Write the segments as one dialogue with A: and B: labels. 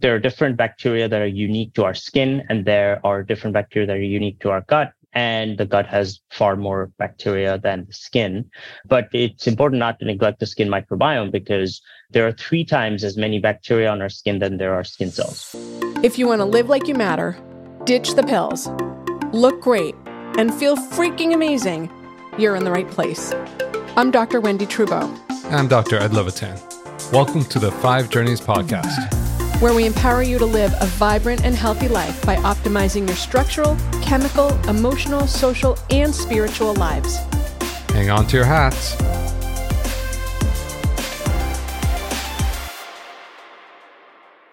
A: there are different bacteria that are unique to our skin, and there are different bacteria that are unique to our gut. And the gut has far more bacteria than the skin. But it's important not to neglect the skin microbiome because there are three times as many bacteria on our skin than there are skin cells.
B: If you want to live like you matter, ditch the pills, look great, and feel freaking amazing, you're in the right place. I'm Dr. Wendy Trubo.
C: I'm Dr. Ed Levitan. Welcome to the Five Journeys podcast
B: where we empower you to live a vibrant and healthy life by optimizing your structural, chemical, emotional, social, and spiritual lives.
C: Hang on to your hats.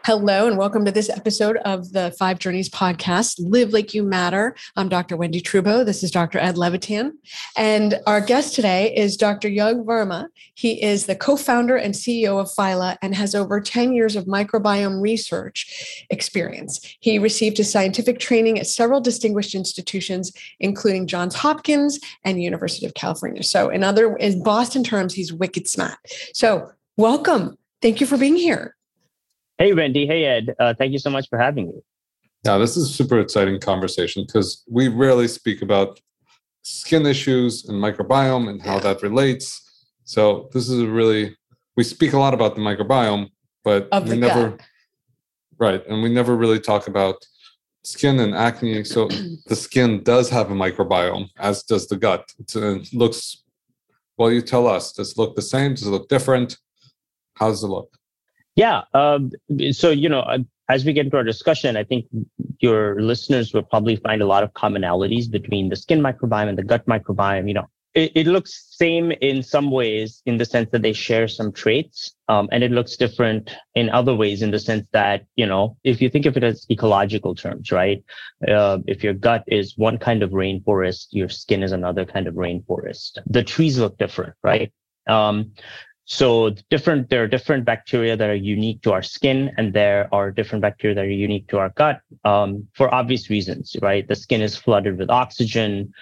B: Hello, and welcome to this episode of the Five Journeys podcast, Live Like You Matter. I'm Dr. Wendy Trubo. This is Dr. Ed Levitan. And our guest today is Dr. Yug Varma. He is the co founder and CEO of Phyla and has over 10 years of microbiome research experience. He received his scientific training at several distinguished institutions, including Johns Hopkins and University of California. So, in other in Boston terms, he's wicked smart. So, welcome. Thank you for being here.
A: Hey, Wendy. Hey, Ed. Uh, thank you so much for having me.
C: Yeah, this is a super exciting conversation because we rarely speak about skin issues and microbiome and how that relates. So this is a really we speak a lot about the microbiome, but
B: of
C: we never gut. right, and we never really talk about skin and acne. So the skin does have a microbiome, as does the gut. it looks well. You tell us. Does it look the same? Does it look different? How does it look?
A: Yeah. Um, so, you know, uh, as we get into our discussion, I think your listeners will probably find a lot of commonalities between the skin microbiome and the gut microbiome. You know, it, it looks same in some ways in the sense that they share some traits, um, and it looks different in other ways in the sense that you know, if you think of it as ecological terms, right? Uh, if your gut is one kind of rainforest, your skin is another kind of rainforest. The trees look different, right? Um, so different, there are different bacteria that are unique to our skin, and there are different bacteria that are unique to our gut um, for obvious reasons, right? The skin is flooded with oxygen.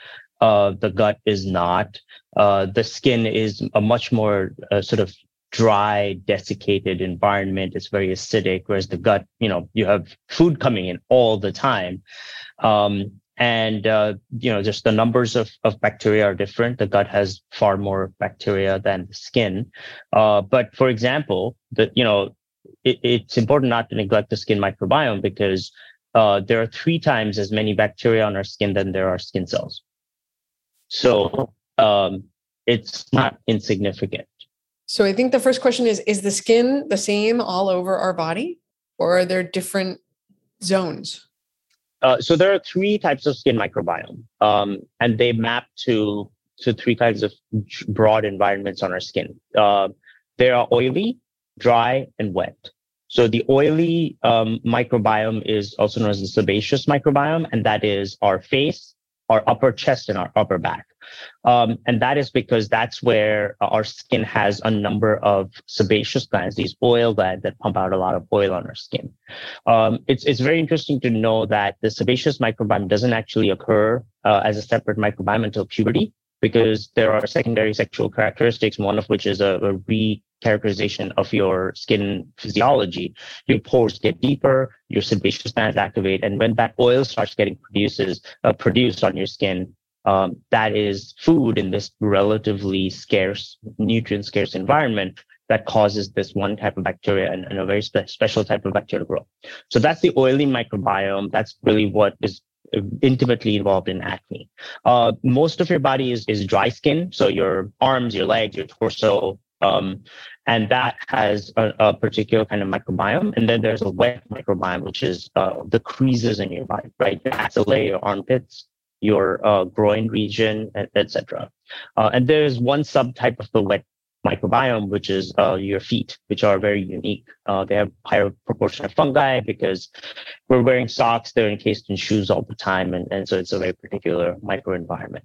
A: Uh, the gut is not. Uh, the skin is a much more uh, sort of dry, desiccated environment. It's very acidic, whereas the gut, you know, you have food coming in all the time. Um, and uh, you know just the numbers of, of bacteria are different. The gut has far more bacteria than the skin. Uh, but for example the you know it, it's important not to neglect the skin microbiome because uh, there are three times as many bacteria on our skin than there are skin cells. So um, it's not insignificant.
B: So i think the first question is is the skin the same all over our body or are there different zones
A: uh, so there are three types of skin microbiome, um, and they map to to three kinds of broad environments on our skin. Uh, they are oily, dry, and wet. So the oily um, microbiome is also known as the sebaceous microbiome, and that is our face, our upper chest, and our upper back. Um, and that is because that's where our skin has a number of sebaceous glands, these oil glands that pump out a lot of oil on our skin. Um, it's, it's very interesting to know that the sebaceous microbiome doesn't actually occur uh, as a separate microbiome until puberty because there are secondary sexual characteristics, one of which is a, a recharacterization of your skin physiology. Your pores get deeper, your sebaceous glands activate, and when that oil starts getting produces uh, produced on your skin, um, that is food in this relatively scarce, nutrient scarce environment that causes this one type of bacteria and, and a very spe- special type of bacteria to grow. So that's the oily microbiome. That's really what is intimately involved in acne. Uh, most of your body is, is dry skin. So your arms, your legs, your torso, um, and that has a, a, particular kind of microbiome. And then there's a wet microbiome, which is uh, the creases in your body, right? Your axilla, your armpits, your uh, groin region, etc. Uh, and there's one subtype of the wet microbiome, which is uh, your feet, which are very unique. Uh, they have higher proportion of fungi because we're wearing socks, they're encased in shoes all the time. And, and so it's a very particular microenvironment.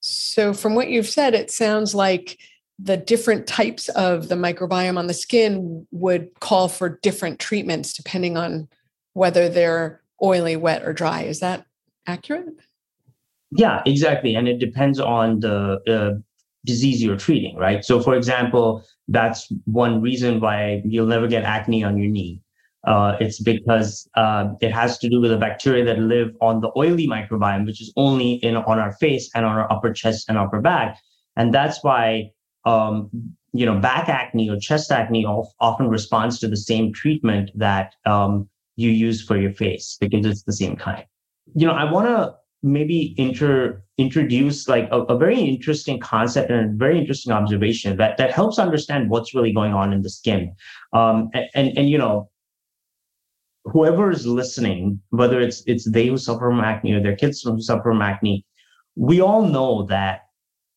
B: So, from what you've said, it sounds like the different types of the microbiome on the skin would call for different treatments depending on whether they're oily, wet, or dry. Is that accurate?
A: Yeah, exactly. And it depends on the uh, disease you're treating, right? So, for example, that's one reason why you'll never get acne on your knee. Uh, it's because uh, it has to do with the bacteria that live on the oily microbiome, which is only in on our face and on our upper chest and upper back, and that's why um, you know back acne or chest acne often responds to the same treatment that um, you use for your face because it's the same kind. You know, I want to maybe inter, introduce like a, a, very interesting concept and a very interesting observation that that helps understand what's really going on in the skin. Um, and, and, and you know, whoever is listening, whether it's it's they who suffer from acne or their kids who suffer from acne, we all know that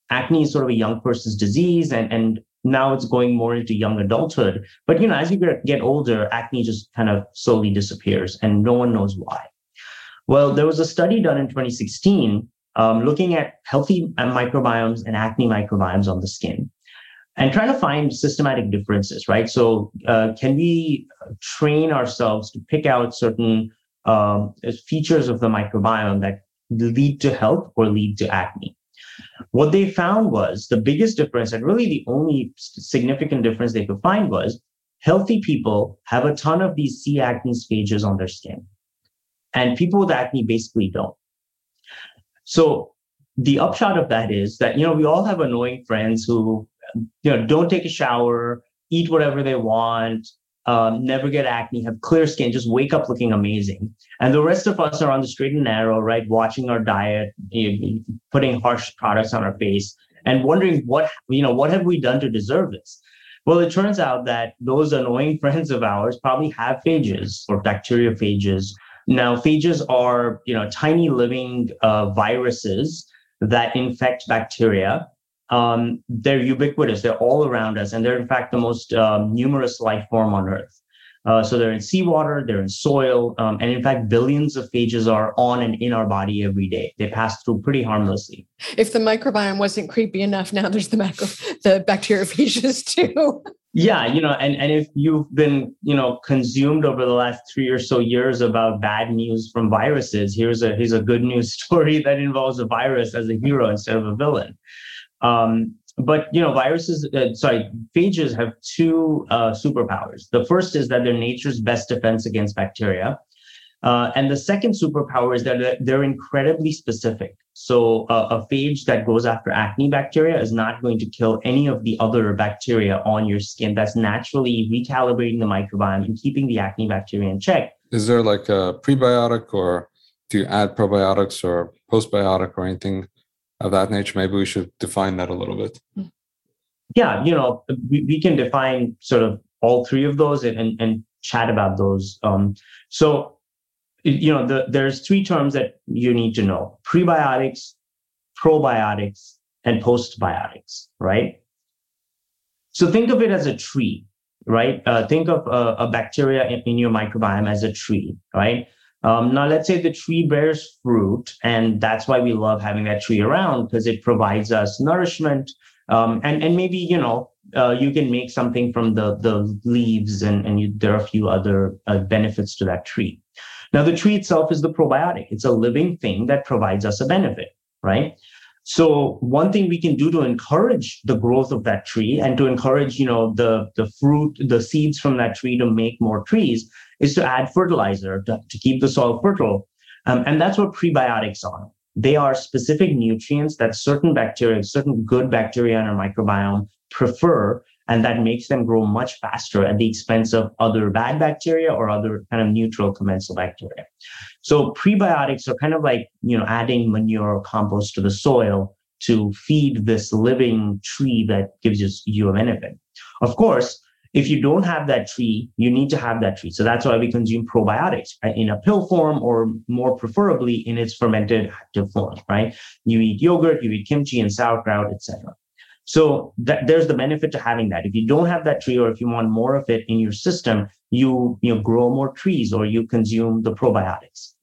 A: acne is sort of a young person's disease, and and now it's going more into young adulthood. But you know, as you get older, acne just kind of slowly disappears, and no one knows why. Well, there was a study done in 2016 um, looking at healthy microbiomes and acne microbiomes on the skin and trying to find systematic differences, right? So, uh, can we train ourselves to pick out certain um, features of the microbiome that lead to health or lead to acne? What they found was the biggest difference, and really the only significant difference they could find was healthy people have a ton of these C acnes phages on their skin. And people with acne basically don't. So the upshot of that is that, you know, we all have annoying friends who, you know, don't take a shower, eat whatever they want, um, never get acne, have clear skin, just wake up looking amazing. And the rest of us are on the straight and narrow, right? Watching our diet, you know, putting harsh products on our face and wondering what, you know, what have we done to deserve this? Well, it turns out that those annoying friends of ours probably have phages or bacteriophages now, phages are you know tiny living uh, viruses that infect bacteria. Um, they're ubiquitous; they're all around us, and they're in fact the most um, numerous life form on Earth. Uh, so they're in seawater, they're in soil, um, and in fact, billions of phages are on and in our body every day. They pass through pretty harmlessly.
B: If the microbiome wasn't creepy enough, now there's the macro, the bacteriophages too.
A: yeah you know and, and if you've been you know consumed over the last three or so years about bad news from viruses here's a here's a good news story that involves a virus as a hero instead of a villain um, but you know viruses uh, sorry phages have two uh, superpowers the first is that they're nature's best defense against bacteria uh, and the second superpower is that they're incredibly specific. So uh, a phage that goes after acne bacteria is not going to kill any of the other bacteria on your skin. That's naturally recalibrating the microbiome and keeping the acne bacteria in check.
C: Is there like a prebiotic or do you add probiotics or postbiotic or anything of that nature? Maybe we should define that a little bit.
A: Yeah, you know, we, we can define sort of all three of those and, and, and chat about those. Um, so you know, the, there's three terms that you need to know prebiotics, probiotics, and postbiotics, right? So think of it as a tree, right? Uh, think of a, a bacteria in, in, your microbiome as a tree, right? Um, now, let's say the tree bears fruit, and that's why we love having that tree around because it provides us nourishment. Um, and, and maybe, you know, uh, you can make something from the, the leaves, and, and you, there are a few other uh, benefits to that tree. Now, the tree itself is the probiotic. It's a living thing that provides us a benefit, right? So one thing we can do to encourage the growth of that tree and to encourage, you know, the, the fruit, the seeds from that tree to make more trees is to add fertilizer to, to keep the soil fertile. Um, and that's what prebiotics are. They are specific nutrients that certain bacteria, certain good bacteria in our microbiome prefer and that makes them grow much faster at the expense of other bad bacteria or other kind of neutral commensal bacteria. So prebiotics are kind of like, you know, adding manure or compost to the soil to feed this living tree that gives you a benefit. Of course, if you don't have that tree, you need to have that tree. So that's why we consume probiotics in a pill form or more preferably in its fermented active form, right? You eat yogurt, you eat kimchi and sauerkraut, etc. So that, there's the benefit to having that. If you don't have that tree, or if you want more of it in your system, you you know, grow more trees, or you consume the probiotics.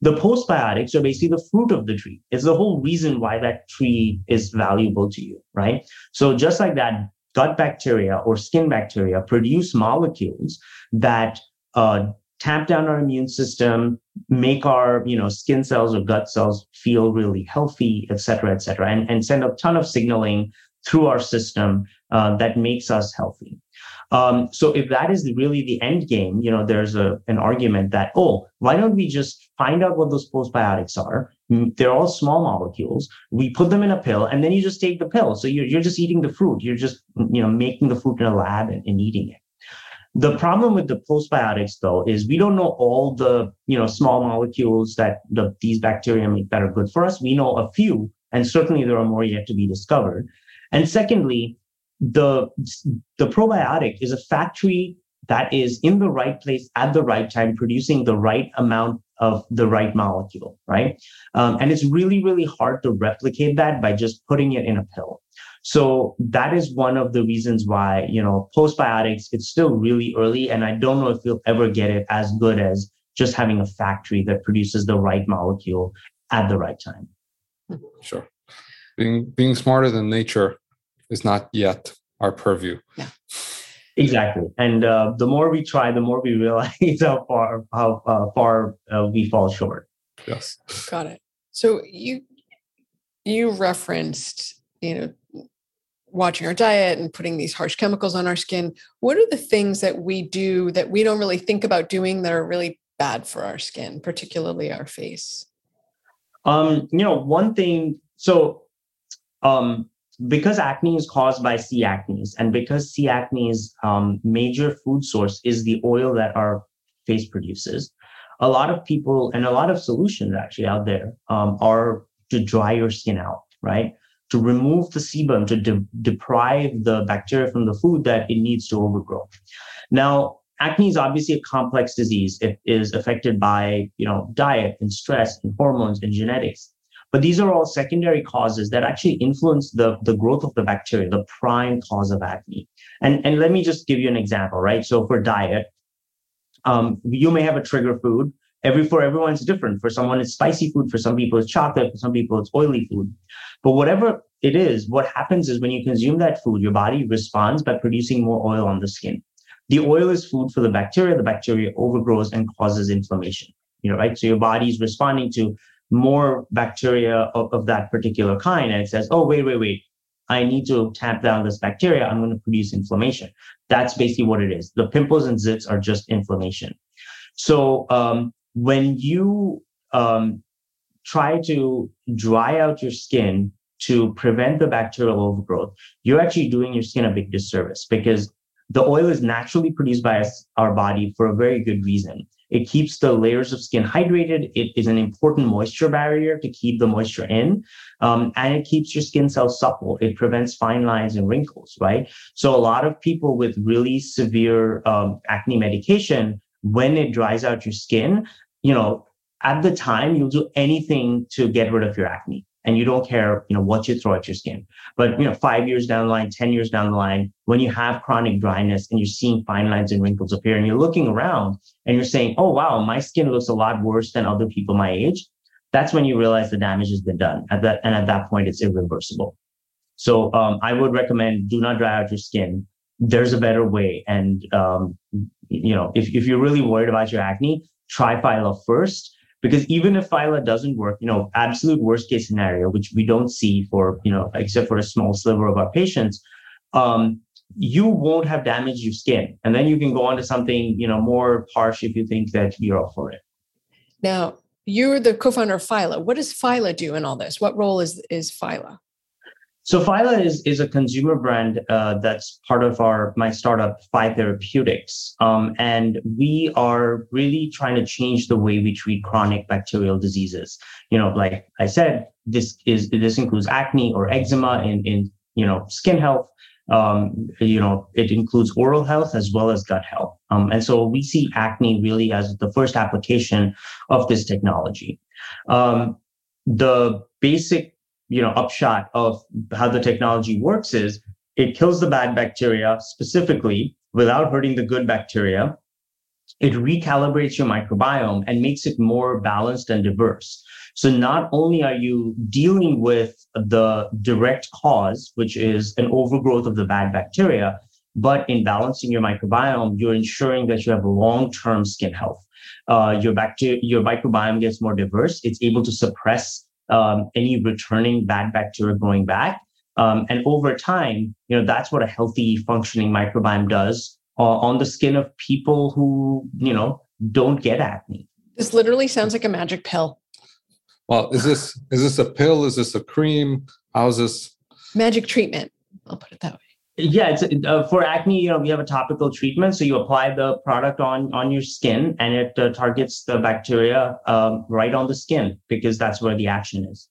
A: The postbiotics are basically the fruit of the tree. It's the whole reason why that tree is valuable to you, right? So just like that, gut bacteria or skin bacteria produce molecules that uh, tamp down our immune system, make our you know skin cells or gut cells feel really healthy, et cetera, et cetera, and, and send a ton of signaling through our system uh, that makes us healthy. Um, so if that is really the end game, you know, there's a an argument that oh, why don't we just find out what those postbiotics are? Mm, they're all small molecules. We put them in a pill, and then you just take the pill. So you're you're just eating the fruit. You're just you know making the fruit in a lab and, and eating it. The problem with the postbiotics, though, is we don't know all the you know small molecules that the, these bacteria make that are good for us. We know a few, and certainly there are more yet to be discovered. And secondly, the the probiotic is a factory that is in the right place at the right time, producing the right amount of the right molecule, right? Um, and it's really, really hard to replicate that by just putting it in a pill. So that is one of the reasons why, you know, postbiotics, it's still really early. And I don't know if we'll ever get it as good as just having a factory that produces the right molecule at the right time.
C: Sure. Being being smarter than nature is not yet our purview.
B: Yeah.
A: Exactly, and uh, the more we try, the more we realize how far how uh, far uh, we fall short.
C: Yes,
B: got it. So you you referenced you know watching our diet and putting these harsh chemicals on our skin. What are the things that we do that we don't really think about doing that are really bad for our skin, particularly our face?
A: Um, you know, one thing. So, um, because acne is caused by C. acnes, and because C. acnes' um, major food source is the oil that our face produces, a lot of people and a lot of solutions actually out there um, are to dry your skin out, right? To remove the sebum, to de- deprive the bacteria from the food that it needs to overgrow. Now, acne is obviously a complex disease. It is affected by, you know, diet and stress and hormones and genetics. But these are all secondary causes that actually influence the, the growth of the bacteria, the prime cause of acne. And, and let me just give you an example, right? So for diet, um, you may have a trigger food. Every for everyone's different. For someone, it's spicy food. For some people, it's chocolate. For some people, it's oily food. But whatever it is, what happens is when you consume that food, your body responds by producing more oil on the skin. The oil is food for the bacteria. The bacteria overgrows and causes inflammation. You know, right? So your body is responding to more bacteria of, of that particular kind. And it says oh wait wait wait. I need to tamp down this bacteria. I'm going to produce inflammation. That's basically what it is. The pimples and zits are just inflammation. So um, when you um, try to dry out your skin to prevent the bacterial overgrowth you're actually doing your skin a big disservice because the oil is naturally produced by us, our body for a very good reason it keeps the layers of skin hydrated. It is an important moisture barrier to keep the moisture in. Um, and it keeps your skin cells supple. It prevents fine lines and wrinkles, right? So a lot of people with really severe um, acne medication, when it dries out your skin, you know, at the time, you'll do anything to get rid of your acne and you don't care, you know, what you throw at your skin. But you know, five years down the line, ten years down the line, when you have chronic dryness and you're seeing fine lines and wrinkles appear, and you're looking around and you're saying, "Oh wow, my skin looks a lot worse than other people my age," that's when you realize the damage has been done. At that, and at that point, it's irreversible. So um, I would recommend do not dry out your skin. There's a better way, and um, you know, if if you're really worried about your acne, try Phyla first because even if Phyla doesn't work, you know, absolute worst case scenario, which we don't see for, you know, except for a small sliver of our patients, um, you won't have damaged your skin. And then you can go on to something, you know, more harsh if you think that you're up for it.
B: Now, you're the co-founder of Phyla. What does Phyla do in all this? What role is is Phyla?
A: So Phyla is is a consumer brand uh, that's part of our my startup Phi Therapeutics, um, and we are really trying to change the way we treat chronic bacterial diseases. You know, like I said, this is this includes acne or eczema in in you know skin health. Um, you know, it includes oral health as well as gut health, um, and so we see acne really as the first application of this technology. Um, the basic you know upshot of how the technology works is it kills the bad bacteria specifically without hurting the good bacteria. It recalibrates your microbiome and makes it more balanced and diverse. So not only are you dealing with the direct cause which is an overgrowth of the bad bacteria but in balancing your microbiome you're ensuring that you have long-term skin health. Uh, your bacteria your microbiome gets more diverse. It's able to suppress um, any returning bad bacteria going back. Um, and over time, you know, that's what a healthy functioning microbiome does uh, on the skin of people who, you know, don't get acne.
B: This literally sounds like a magic pill.
C: Well, is this is this a pill? Is this a cream? How's this?
B: Magic treatment. I'll put it that way.
A: Yeah, it's uh, for acne. You know, we have a topical treatment, so you apply the product on on your skin, and it uh, targets the bacteria um, right on the skin because that's where the action is.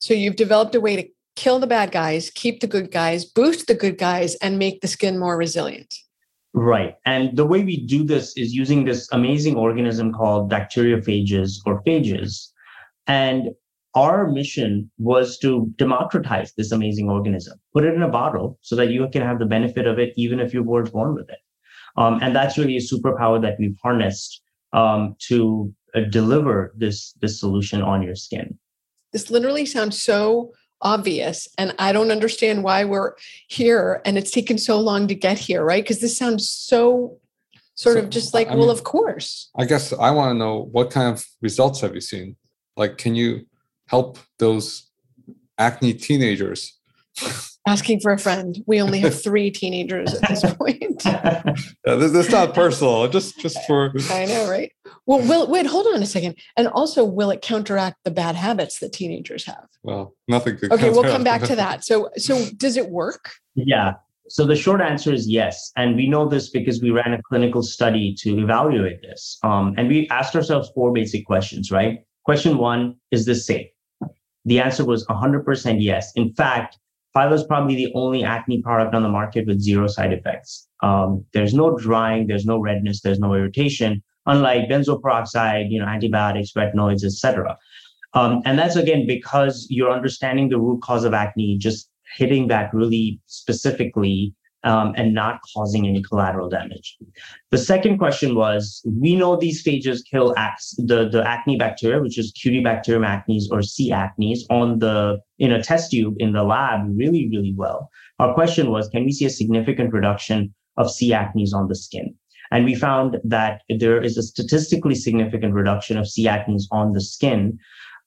B: So you've developed a way to kill the bad guys, keep the good guys, boost the good guys, and make the skin more resilient.
A: Right. And the way we do this is using this amazing organism called bacteriophages or phages. And our mission was to democratize this amazing organism, put it in a bottle so that you can have the benefit of it, even if you weren't born with it. Um, and that's really a superpower that we've harnessed um, to uh, deliver this, this solution on your skin.
B: This literally sounds so obvious and i don't understand why we're here and it's taken so long to get here right because this sounds so sort so, of just like I well mean, of course
C: i guess i want to know what kind of results have you seen like can you help those acne teenagers
B: asking for a friend we only have three teenagers at this point
C: yeah, this, this is not personal just just for
B: i know right well, will wait, hold on a second. And also, will it counteract the bad habits that teenagers have?
C: Well, nothing.
B: Okay, we'll come back to that. So, so does it work?
A: Yeah. So the short answer is yes, and we know this because we ran a clinical study to evaluate this. Um, and we asked ourselves four basic questions. Right? Question one: Is this safe? The answer was 100% yes. In fact, Phyla is probably the only acne product on the market with zero side effects. Um, there's no drying, there's no redness, there's no irritation unlike benzoyl peroxide, you know, antibiotics, retinoids, etc. Um, and that's again because you're understanding the root cause of acne, just hitting that really specifically um, and not causing any collateral damage. The second question was, we know these phages kill ax- the, the acne bacteria, which is Cutibacterium acnes or C. acnes on the, in a test tube in the lab really, really well. Our question was, can we see a significant reduction of C. acnes on the skin? And we found that there is a statistically significant reduction of C. acnes on the skin.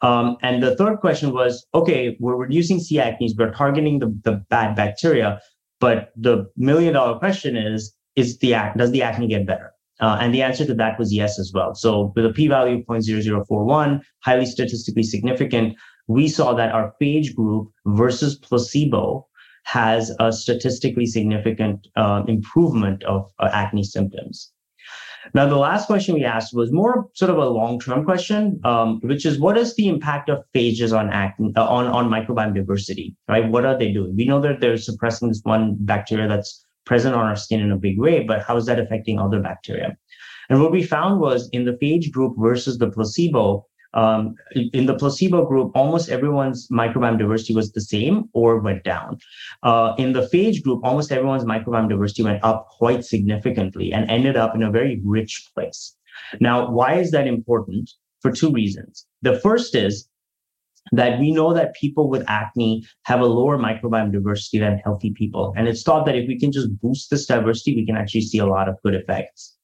A: Um, and the third question was, okay, we're reducing C. acnes, we're targeting the, the bad bacteria, but the million dollar question is, is the act, does the acne get better? Uh, and the answer to that was yes as well. So with a p-value of 0.0041, highly statistically significant, we saw that our phage group versus placebo has a statistically significant uh, improvement of uh, acne symptoms. Now, the last question we asked was more sort of a long-term question, um, which is what is the impact of phages on acne, uh, on, on microbiome diversity, right? What are they doing? We know that they're suppressing this one bacteria that's present on our skin in a big way, but how is that affecting other bacteria? And what we found was in the phage group versus the placebo, um, in the placebo group, almost everyone's microbiome diversity was the same or went down. Uh, in the phage group, almost everyone's microbiome diversity went up quite significantly and ended up in a very rich place. Now, why is that important? For two reasons. The first is that we know that people with acne have a lower microbiome diversity than healthy people. And it's thought that if we can just boost this diversity, we can actually see a lot of good effects.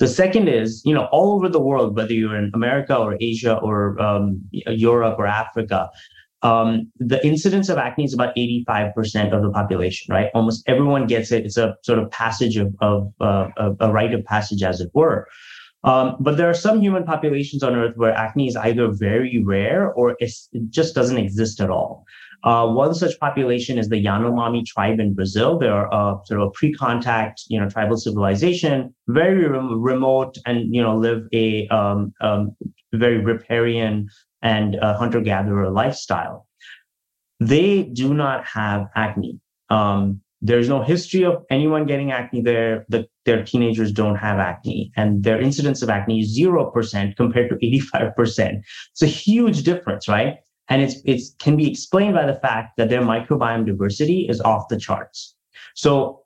A: The second is, you know, all over the world, whether you're in America or Asia or um, Europe or Africa, um, the incidence of acne is about 85% of the population, right? Almost everyone gets it. It's a sort of passage of, of uh, a, rite of passage, as it were. Um, but there are some human populations on Earth where acne is either very rare or it just doesn't exist at all. Uh, one such population is the Yanomami tribe in Brazil. They're uh, sort of a pre-contact, you know, tribal civilization, very rem- remote, and you know, live a um, um, very riparian and uh, hunter-gatherer lifestyle. They do not have acne. Um, there's no history of anyone getting acne there. The, their teenagers don't have acne, and their incidence of acne is zero percent compared to 85 percent. It's a huge difference, right? And it's, it's can be explained by the fact that their microbiome diversity is off the charts. So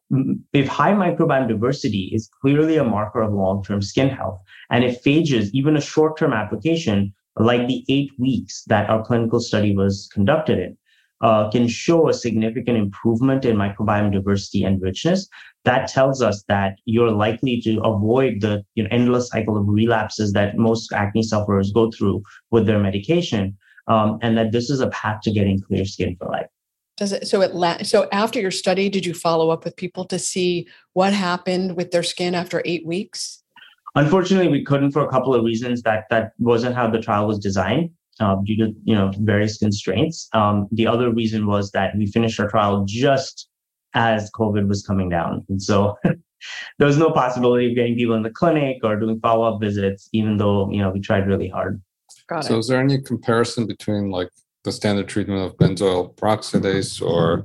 A: if high microbiome diversity is clearly a marker of long-term skin health, and if phages, even a short-term application like the eight weeks that our clinical study was conducted in, uh, can show a significant improvement in microbiome diversity and richness, that tells us that you're likely to avoid the you know, endless cycle of relapses that most acne sufferers go through with their medication um, and that this is a path to getting clear skin for life.
B: Does it so it la- so after your study, did you follow up with people to see what happened with their skin after eight weeks?
A: Unfortunately, we couldn't for a couple of reasons. That that wasn't how the trial was designed uh, due to you know various constraints. Um, the other reason was that we finished our trial just as COVID was coming down, and so there was no possibility of getting people in the clinic or doing follow up visits, even though you know we tried really hard.
C: Got so, it. is there any comparison between like the standard treatment of benzoyl peroxidase or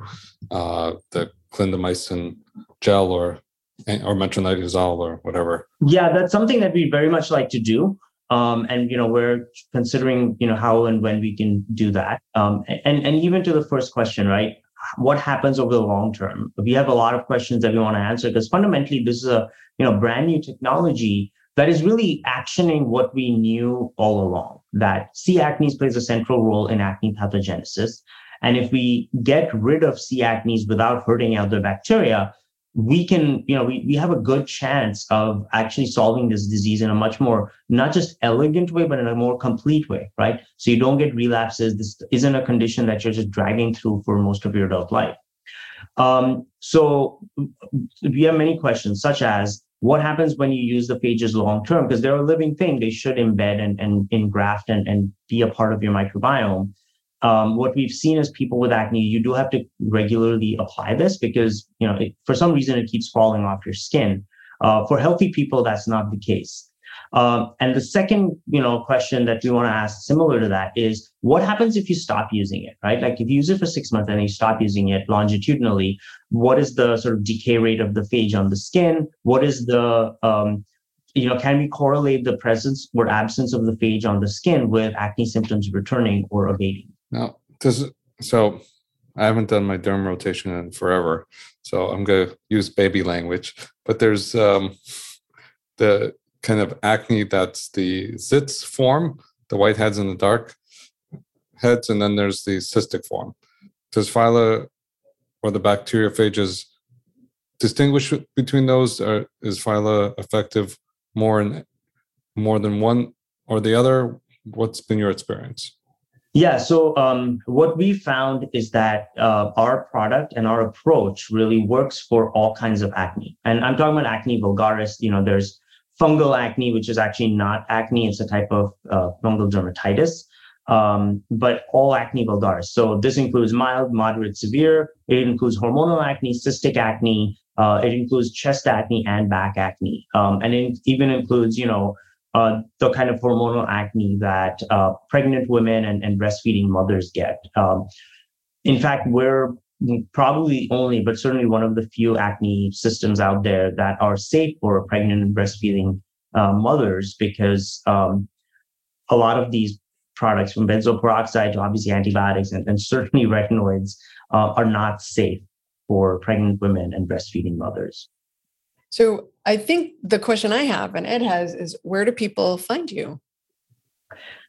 C: uh, the clindamycin gel or or metronidazole or whatever?
A: Yeah, that's something that we very much like to do. Um, and you know we're considering you know how and when we can do that um, and and even to the first question right what happens over the long term we have a lot of questions that we want to answer because fundamentally this is a you know brand new technology that is really actioning what we knew all along that c acnes plays a central role in acne pathogenesis and if we get rid of c acnes without hurting other bacteria we can, you know, we, we have a good chance of actually solving this disease in a much more, not just elegant way, but in a more complete way, right? So you don't get relapses. This isn't a condition that you're just dragging through for most of your adult life. Um, so we have many questions, such as what happens when you use the phages long term? Because they're a living thing, they should embed and, and engraft and, and be a part of your microbiome um, what we've seen is people with acne, you do have to regularly apply this because, you know, it, for some reason it keeps falling off your skin. Uh, for healthy people, that's not the case. Um, and the second, you know, question that we want to ask similar to that is what happens if you stop using it, right? Like if you use it for six months and you stop using it longitudinally, what is the sort of decay rate of the phage on the skin? What is the, um, you know, can we correlate the presence or absence of the phage on the skin with acne symptoms returning or abating?
C: Now, this so I haven't done my derm rotation in forever, so I'm going to use baby language. But there's um, the kind of acne that's the zits form, the white heads and the dark heads, and then there's the cystic form. Does phyla or the bacteriophages distinguish between those, or is phyla effective more in more than one or the other? What's been your experience?
A: Yeah. So um, what we found is that uh, our product and our approach really works for all kinds of acne. And I'm talking about acne vulgaris. You know, there's fungal acne, which is actually not acne. It's a type of uh, fungal dermatitis. Um, but all acne vulgaris. So this includes mild, moderate, severe. It includes hormonal acne, cystic acne. Uh, it includes chest acne and back acne. Um, and it even includes, you know, uh, the kind of hormonal acne that uh, pregnant women and, and, breastfeeding mothers get. Um, in fact, we're probably only, but certainly one of the few acne systems out there that are safe for pregnant and breastfeeding uh, mothers because um, a lot of these products, from benzoyl peroxide to obviously antibiotics and, and certainly retinoids, uh, are not safe for pregnant women and breastfeeding mothers.
B: So I think the question I have and Ed has is where do people find you?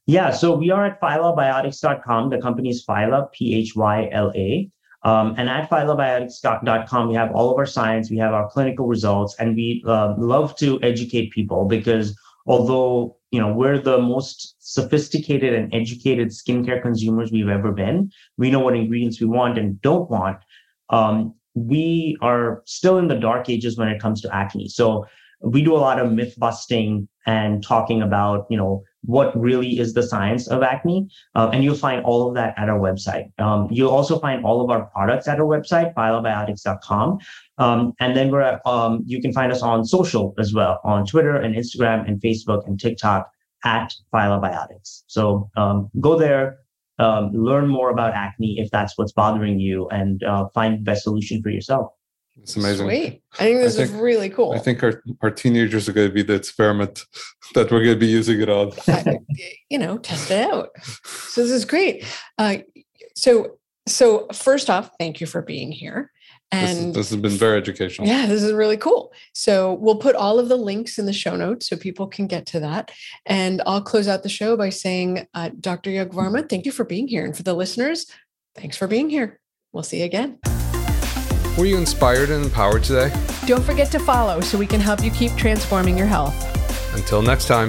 A: Yeah, so we are at phylabiotics.com. The company is Phyla, P H Y L A. Um, and at phylabiotics.com, we have all of our science, we have our clinical results, and we uh, love to educate people because although you know we're the most sophisticated and educated skincare consumers we've ever been, we know what ingredients we want and don't want. Um, we are still in the dark ages when it comes to acne. So we do a lot of myth busting and talking about, you know, what really is the science of acne. Uh, and you'll find all of that at our website. Um, you'll also find all of our products at our website, phylabiotics.com. Um, and then we're at, um, you can find us on social as well, on Twitter and Instagram and Facebook and TikTok at phylobiotics. So um, go there, um, learn more about acne if that's what's bothering you and uh, find the best solution for yourself.
C: It's amazing.
B: Sweet. I think this I think, is really cool.
C: I think our, our teenagers are going to be the experiment that we're going to be using it on.
B: you know, test it out. So this is great. Uh, so, so first off, thank you for being here.
C: And this, this, has been very educational.
B: Yeah, this is really cool. So we'll put all of the links in the show notes so people can get to that. And I'll close out the show by saying, uh, Dr. Yug Varma, thank you for being here. And for the listeners, thanks for being here. We'll see you again.
C: Were you inspired and empowered today?
B: Don't forget to follow so we can help you keep transforming your health.
C: Until next time.